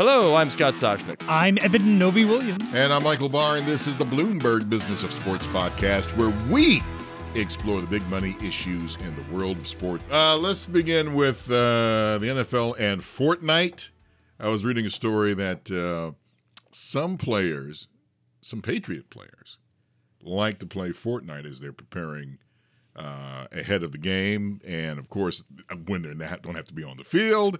Hello, I'm Scott Soshnick. I'm Eben Novy Williams. And I'm Michael Barr, and this is the Bloomberg Business of Sports podcast, where we explore the big money issues in the world of sport. Uh, let's begin with uh, the NFL and Fortnite. I was reading a story that uh, some players, some Patriot players, like to play Fortnite as they're preparing uh, ahead of the game, and of course, when they don't have to be on the field,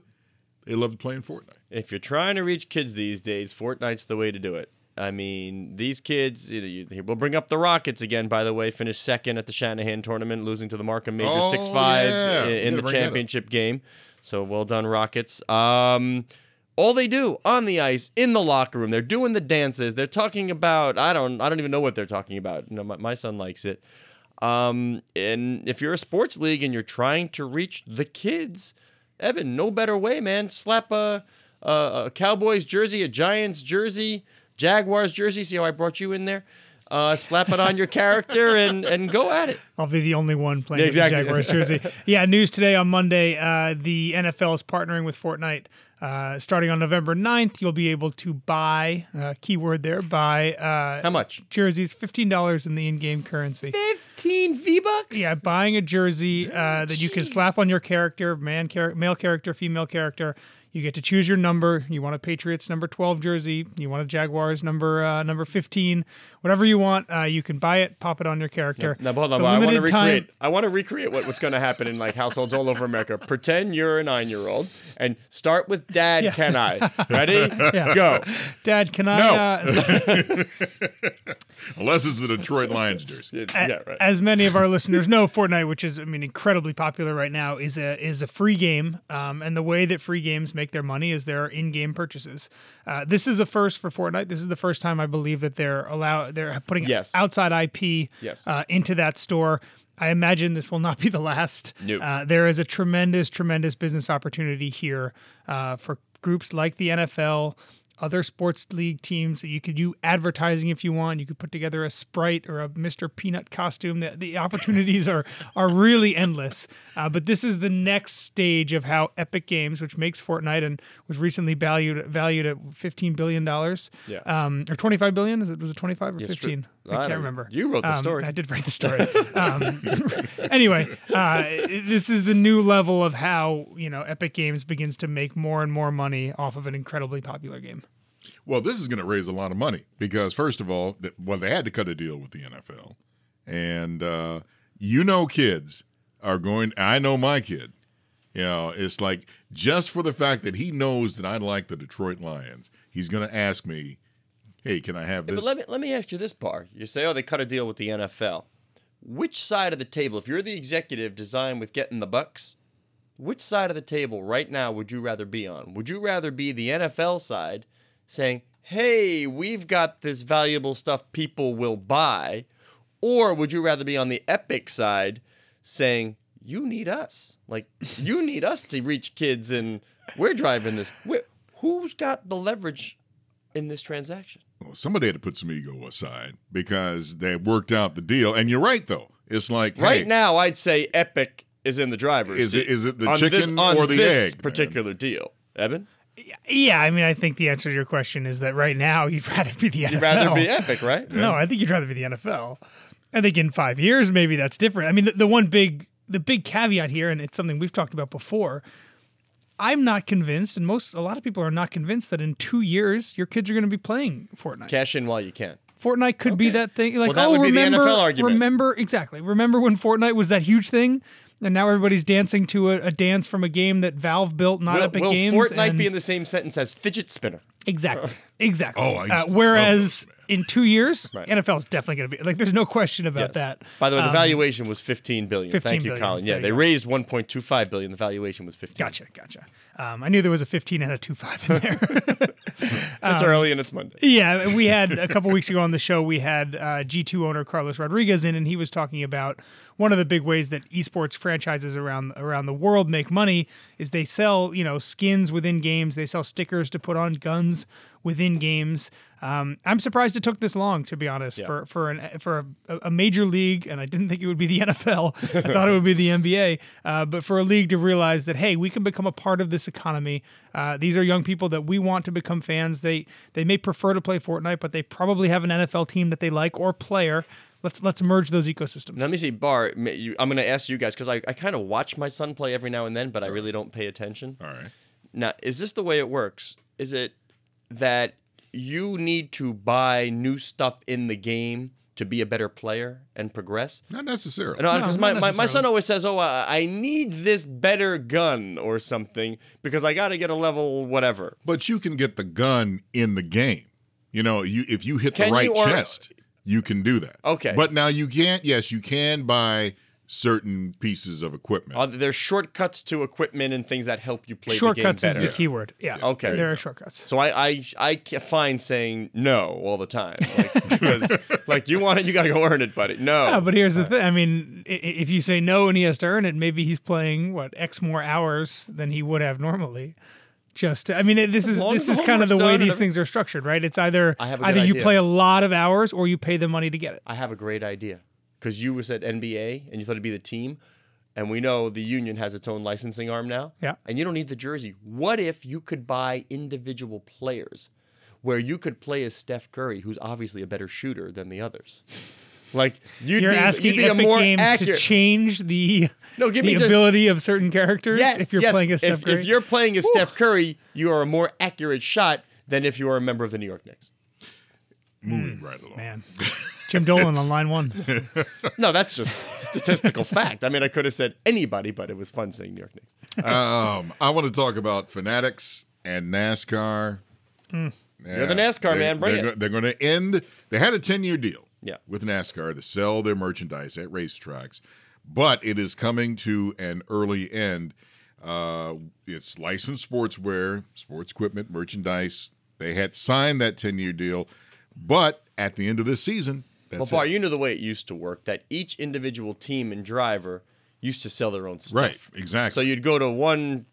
they love playing Fortnite. If you're trying to reach kids these days, Fortnite's the way to do it. I mean, these kids, you know, you, we'll bring up the Rockets again, by the way, finished second at the Shanahan tournament, losing to the Markham Major Oh, 6 5 yeah. in, in the bring that up. championship game. So well done, Rockets. Um, all they do on the ice, in the locker room, they're doing the dances. They're talking about I don't I don't even know what they're talking about. You know, my, my son likes it. Um, and if you're a sports league and you're trying to reach the kids, Eben, no better way, man. Slap a, a, a Cowboys jersey, a Giants jersey, Jaguars jersey. See how I brought you in there? Uh, slap it on your character and, and go at it. I'll be the only one playing with the. Jaguars jersey. yeah, news today on Monday. Uh, the NFL is partnering with Fortnite. Uh, starting on November 9th, you'll be able to buy, uh, keyword there, buy uh, How much? jerseys, $15 in the in game currency. 15 V bucks? Yeah, buying a jersey uh, that you can slap on your character, man, char- male character, female character. You get to choose your number. You want a Patriots number 12 jersey. You want a Jaguars number uh, number 15. Whatever you want, uh, you can buy it, pop it on your character. Now, hold on. It's a I want to limited time- recreate. I want to recreate what, what's going to happen in like households all over America. Pretend you're a nine-year-old and start with "Dad, Yeah. can I?" Ready? Yeah. Go. Dad, can I? No. Uh, Unless it's the Detroit Lions jersey. Yeah, yeah, right. as many of our listeners know, Fortnite, which is I mean incredibly popular right now, is a is a free game. Um, and the way that free games make their money is their in-game purchases. Uh, this is a first for Fortnite. This is the first time I believe that they're allow they're putting Yes. outside IP Yes. uh, into that store. I imagine this will not be the last. No. Uh, there is a tremendous, tremendous business opportunity here uh, for groups like the NFL, other sports league teams. That you could do advertising if you want. You could put together a Sprite or a Mr. Peanut costume. The, the opportunities are are really endless. Uh, but this is the next stage of how Epic Games, which makes Fortnite and was recently valued valued at fifteen billion dollars, Yeah. um, or twenty five billion. Is it was it twenty five or Yes, fifteen? I I can't remember. you wrote the Um, story. I did write the story. um, anyway, uh, this is the new level of how you know Epic Games begins to make more and more money off of an incredibly popular game. Well, this is going to raise a lot of money because, first of all, th- well, they had to cut a deal with the NFL, and uh, you know, kids are going. I know my kid. You know, it's like just for the fact that he knows that I like the Detroit Lions, he's going to ask me, "Hey, can I have Yeah, this?" but let me let me ask you this, Barr. You say, "Oh, they cut a deal with the NFL." Which side of the table, if you're the executive designed with getting the bucks, which side of the table right now would you rather be on? Would you rather be the NFL side, saying, "Hey, we've got this valuable stuff people will buy," or would you rather be on the Epic side, saying, "You need us, like you need us to reach kids, and we're driving this." Wh- Who's got the leverage in this transaction? Well, somebody had to put some ego aside because they worked out the deal. And you're right, though. It's like Right hey, now, I'd say Epic is in the driver's Is it- seat. is it the chicken this, or the this egg, man? particular deal? Eben, Yeah, I mean, I think the answer to your question is that right now you'd rather be the NFL. you'd rather be Epic, right? No, I think you'd rather be the NFL. I think in five years maybe that's different. I mean, the, the one big the big caveat here, and it's something we've talked about before. I'm not convinced, and most a lot of people are not convinced that in two years your kids are going to be playing Fortnite. Cash in while you can. Fortnite could be that thing. Like, Well, that oh, would be the remember, NFL argument. remember exactly. Remember when Fortnite was that huge thing, and now everybody's dancing to a, a dance from a game that Valve built, not Will, Epic will Games. Fortnite and- be in the same sentence as fidget spinner? Exactly. Exactly. Oh, I used Uh, to love whereas those, in two years, Right. NFL is definitely going to be like. There's no question about that. By the way, the Um, valuation was 15 billion. 15 Thank you. Colin. Yeah, you they raised 1.25 billion. The valuation was 15. Gotcha. Gotcha. Um, I knew there was a 15 and a 25 in there. It's early and it's Monday. yeah, we had a couple weeks ago on the show. We had uh, G2 owner Carlos Rodriguez in, and he was talking about one of the big ways that esports franchises around around the world make money is they sell you know skins within games. They sell stickers to put on guns within games. Um, I'm surprised it took this long, to be honest, Yeah. for for an for a, a major league, and I didn't think it would be the NFL. I thought it would be the NBA, uh, but for a league to realize that hey, we can become a part of this economy. Uh, these are young people that we want to become fans. They they may prefer to play Fortnite, but they probably have an NFL team that they like or player. Let's let's merge those ecosystems. Let me see, Barr. you- I'm going to ask you guys because I, I kind of watch my son play every now and then, but I really don't pay attention. All right. Now, is this the way it works? Is it that you need to buy new stuff in the game to be a better player and progress? Not necessarily. No, No, because not my, my, my son always says, "Oh, I, I need this better gun or something because I got to get a level whatever." But you can get the gun in the game. You know, you if you hit Can the right you or- chest, you can do that. Okay. But now you can't. Yes, you can buy certain pieces of equipment. Are there shortcuts to equipment and things that help you play shortcuts the game is better? the keyword. Yeah. Okay. There are shortcuts. So I I I find saying no all the time like, because like you want it, you got to go earn it, buddy. No. Yeah, but here's the uh, thing. I mean, i- i- if you say no and he has to earn it, maybe he's playing what X more hours than he would have normally. Just, I mean, this is this is kind of the way these every- things are structured, right? It's either either you idea. play a lot of hours or you pay the money to get it. I have a great idea because you was at NBA and you thought it'd be the team, and we know the union has its own licensing arm now. Yeah. And you don't need the jersey. What if you could buy individual players, where you could play as Steph Curry, who's obviously a better shooter than the others? Like you'd You're be, asking you'd be a Epic more Games accurate. to change the No, give the me just- ability of certain characters. Yes, if you're yes. playing as if, Steph Curry. if you're playing as Steph Curry, you are a more accurate shot than if you are a member of the New York Knicks. Moving right along. man, Jim Dolan on line one. No, that's just statistical fact. I mean, I could have said anybody, but it was fun saying New York Knicks. Um, I want to talk about Fanatics and NASCAR. You're the NASCAR man. Bring they're it. go- they're going to end. They had a ten-year deal. Yeah. With NASCAR to sell their merchandise at racetracks, but it is coming to an early end. Uh, it's licensed sportswear, sports equipment, merchandise. They had signed that ten-year deal, but at the end of this season, Well, that's Barr, it. you know the way it used to work that each individual team and driver used to sell their own stuff. Right, exactly. So you'd go to one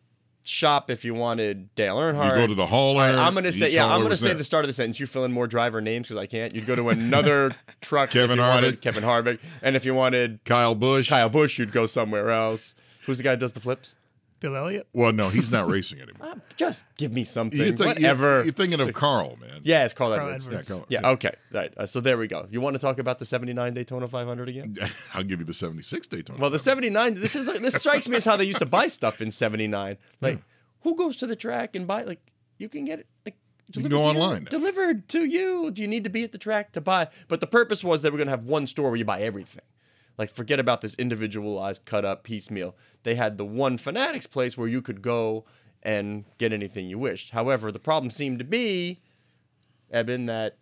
shop if you wanted Dale Earnhardt. you go to the hauler. I'm gonna say yeah. I'm gonna say there. the start of the sentence. You fill in more driver names because I can't. You'd go to another truck. Kevin if you Harvick. Kevin Harvick, and if you wanted Kyle Busch. Kyle Busch, you'd go somewhere else. Who's the guy who does the flips? Bill Elliott. Well, no, he's not racing anymore. Uh, just give me something. You think- Whatever. You're thinking of Carl, man. Yeah, it's Carl, Carl Edwards. Edwards. Yeah, Carl- Yeah. Okay. Right. Uh, so there we go. You want to talk about the '79 Daytona 500 again? I'll give you the 76 Daytona. Well, the 79, this is this strikes me as how they used to buy stuff in 79. Like, who goes to the track and buy like you can get it like You can delivered go to you- online delivered to you. Do you need to be at the track to buy? But the purpose was they were going to have one store where you buy everything. Like forget about this individualized cut up piecemeal. They had the one Fanatics place where you could go and get anything you wished. However, the problem seemed to be Eben that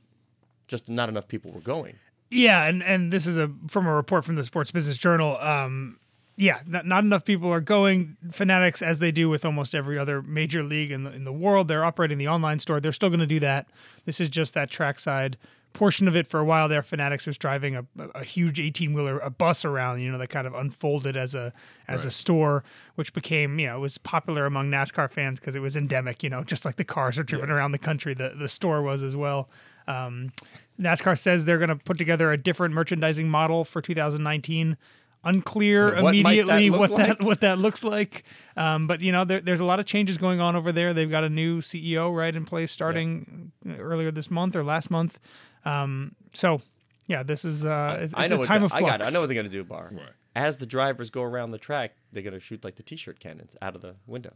just not enough people were going. Yeah, and and this is a from a report from the Sports Business Journal. Um, yeah, not, not enough people are going. Fanatics, as they do with almost every other major league in the in the world, they're operating the online store. They're still going to do that. This is just that trackside portion of it. For a while there, Fanatics was driving a, a huge eighteen wheeler, a bus around. You know, that kind of unfolded as a as a store, which became you know was popular among NASCAR fans because it was endemic. You know, just like the cars are driven around the country, the the store was as well. Um, NASCAR says they're going to put together a different merchandising model for 2019. Unclear What that immediately look what that what that looks like, um, but you know there, there's a lot of changes going on over there. They've got a new CEO right in place starting earlier this month or last month. Um, so yeah, this is uh, it's, I it's know a time the- of I got it. I know what they're gonna do, Barr. What? As the drivers go around the track, they're gonna shoot like the T-shirt cannons out of the window.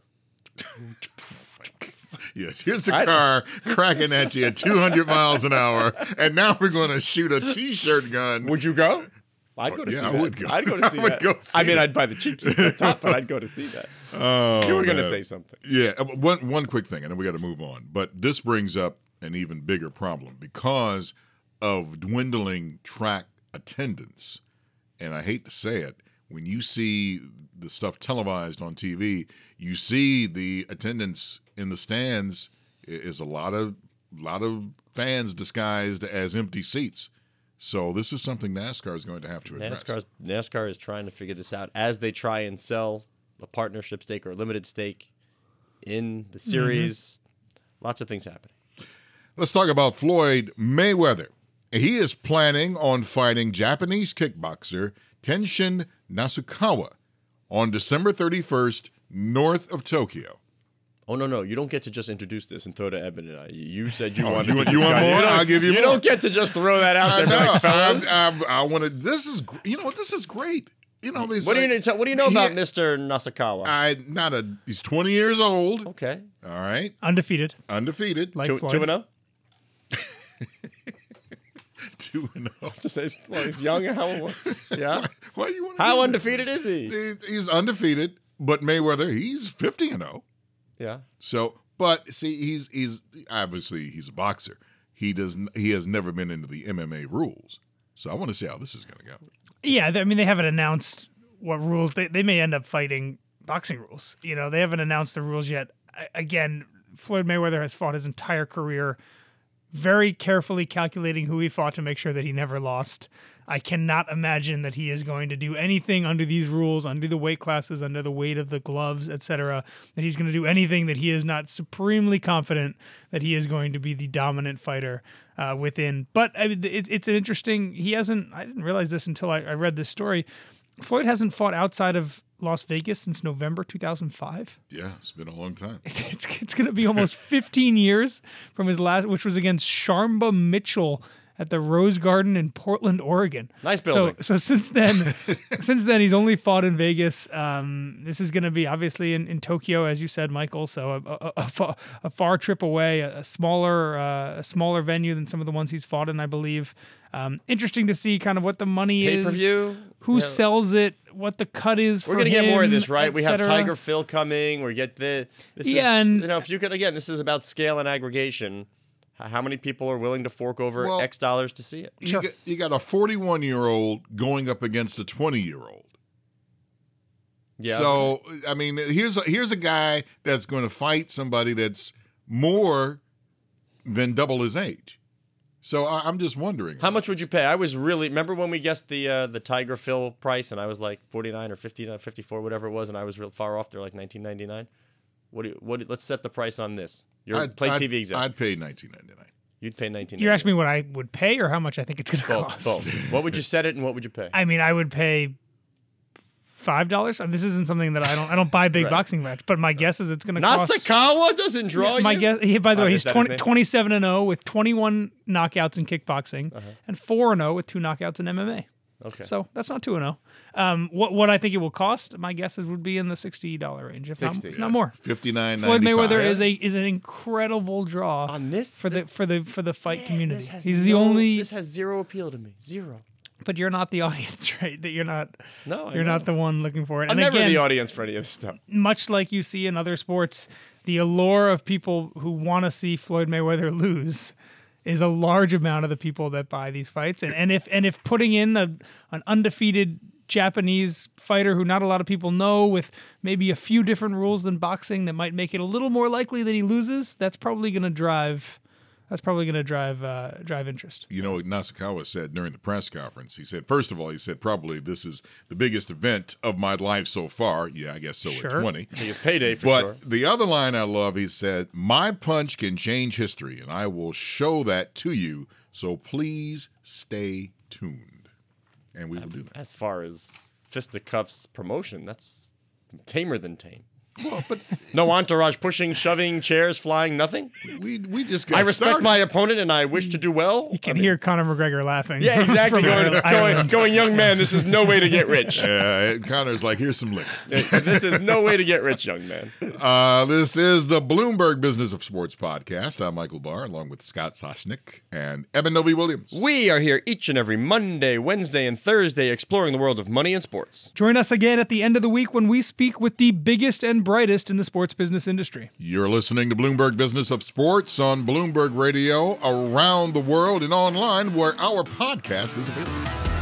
Yes, here's a I- car cracking at you at 200 miles an hour, and now we're going to shoot a T-shirt gun. Would you go? I'd go to yeah, see I that. would go. I'd go to I see would that. go see I mean, that. I'd buy the cheap seats at the top, but I'd go to see that. Oh, You were gonna say something. Yeah, uh, one one quick thing, and then we got to move on. But this brings up an even bigger problem because of dwindling track attendance. And I hate to say it, when you see the stuff televised on TV, you see the attendance in the stands is a lot of lot of fans disguised as empty seats. So this is something NASCAR is going to have to address. NASCAR NASCAR is trying to figure this out as they try and sell a partnership stake or a limited stake in the mm-hmm. series. Lots of things happening. Let's talk about Floyd Mayweather. He is planning on fighting Japanese kickboxer Tenshin Nasukawa on December 31st, north of Tokyo. Oh no no! You don't get to just introduce this and throw to Eben and I. You said you Oh, wanted you to want- you want more? don't- I'll give you You more. don't get to just throw that out I there, and know. like, fellas. I, I, want to. This is. You know what? This is great. You know this. what do you know- what do you know He- about Mr. Nasukawa? I not a. He's 20 years old. okay, All right, Undefeated, undefeated. like two, Floyd. two and zero. Two and oh. To say well, he's young. And how yeah? Why do you want? How undefeated is he? He- He's undefeated, but Mayweather, he's 50 and 0. Yeah. So, but see, he's he's obviously he's a boxer. He does he has never been into the MMA rules. So I want to see how this is going to go. Yeah, I mean they haven't announced what rules they they may end up fighting boxing rules. You know, they haven't announced the rules yet. I, again, Floyd Mayweather has fought his entire career very carefully calculating who he fought to make sure that he never lost. I cannot imagine that he is going to do anything under these rules, under the weight classes, under the weight of the gloves, etc. That he's going to do anything that he is not supremely confident that he is going to be the dominant fighter uh, within. But I mean, it, it's an interesting. He hasn't. I didn't realize this until I, I read this story. Floyd hasn't fought outside of Las Vegas since November 2005 Yeah, it's been a long time. it's, it's going to be almost 15 years from his last, which was against Sharmba Mitchell at the Rose Garden in Portland, Oregon. Nice building. So, so since then, since then he's only fought in Vegas. Um, this is going to be obviously in, in Tokyo, as you said, Michael. So a, a, a, fa- a far trip away, a, smaller, uh, a smaller venue than some of the ones he's fought in, I believe. Um, interesting to see kind of what the money is, Pay per view. who sells it, what the cut is. We're gonna get more of this, right? We have. Tiger Phil coming. We get the. This Yeah, is, and- you know, if you could again, this is about scale and aggregation. H- How many people are willing to fork over Well- X dollars to see it? You, got, you got a 41 year old going up against a 20 year old. Yeah. So I mean, here's a, here's a guy that's going to fight somebody that's more than double his age. So I, I'm just wondering. How much would you pay? I was really remember when we guessed the uh, the Tiger Phil price, and I was like 49 or 59, 54, whatever it was, and I was real far off. They're like 1999. What do you, what? do- Let's set the price on this. You're I'd, play I'd, TV exam. I'd pay 19.99. You'd pay 19. You're asking me what I would pay or how much I think it's going to cost. both. What would you set it, and what would you pay? I mean, I would pay five dollars. This isn't something that I don't. I don't buy big Right. boxing match, but my guess is it's going to cost. Nasukawa doesn't draw Yeah, my you. guess. Yeah, by the Oh, way, he's that 20, 27 and zero with 21 knockouts in kickboxing Uh-huh. and four and zero with two knockouts in MMA. Okay. So that's not two and zero. Um, what what I think it will cost? My guess is would be in the sixty dollar range, if not, 60, if yeah. not more. 59. Floyd Mayweather is a is an incredible draw on this for the for the for the fight community. This has He's the only. This has zero appeal to me. Zero. but you're not the audience, right? That you're not. No, I you're know. not the one looking for it. I'm and never again, the audience for any of this stuff. much like you see in other sports, the allure of people who want to see Floyd Mayweather lose is a large amount of the people that buy these fights. And and if and if putting in a, an undefeated Japanese fighter who not a lot of people know with maybe a few different rules than boxing that might make it a little more likely that he loses, that's probably going to drive that's probably going to drive uh, drive interest. you know what Nasukawa said during the press conference? He said, first of all, he said, probably this is the biggest event of my life so far. Yeah, I guess so Sure. at 20. Biggest payday for But sure. the other line I love, he said, My punch can change history, and I will show that to you. So please stay tuned. And we will do that. As far as fisticuffs promotion, that's tamer than tame. Well, but No entourage pushing, shoving, chairs flying, nothing. we we just got I respect started. my opponent and I wish to do well. You can hear Conor McGregor laughing. Yeah, from- exactly. from Going, going, going, young man, this is no way to get rich. Yeah, Conor's like, here's some liquor. this is no way to get rich, young man. Uh, this is the Bloomberg Business of Sports podcast. I'm Michael Barr, along with Scott Soshnick and Eben Novy Williams. We are here each and every Monday, Wednesday, and Thursday exploring the world of money and sports. Join us again at the end of the week when we speak with the biggest and brightest in the sports business industry. You're listening to Bloomberg Business of Sports on Bloomberg Radio around the world and online where our podcast is available.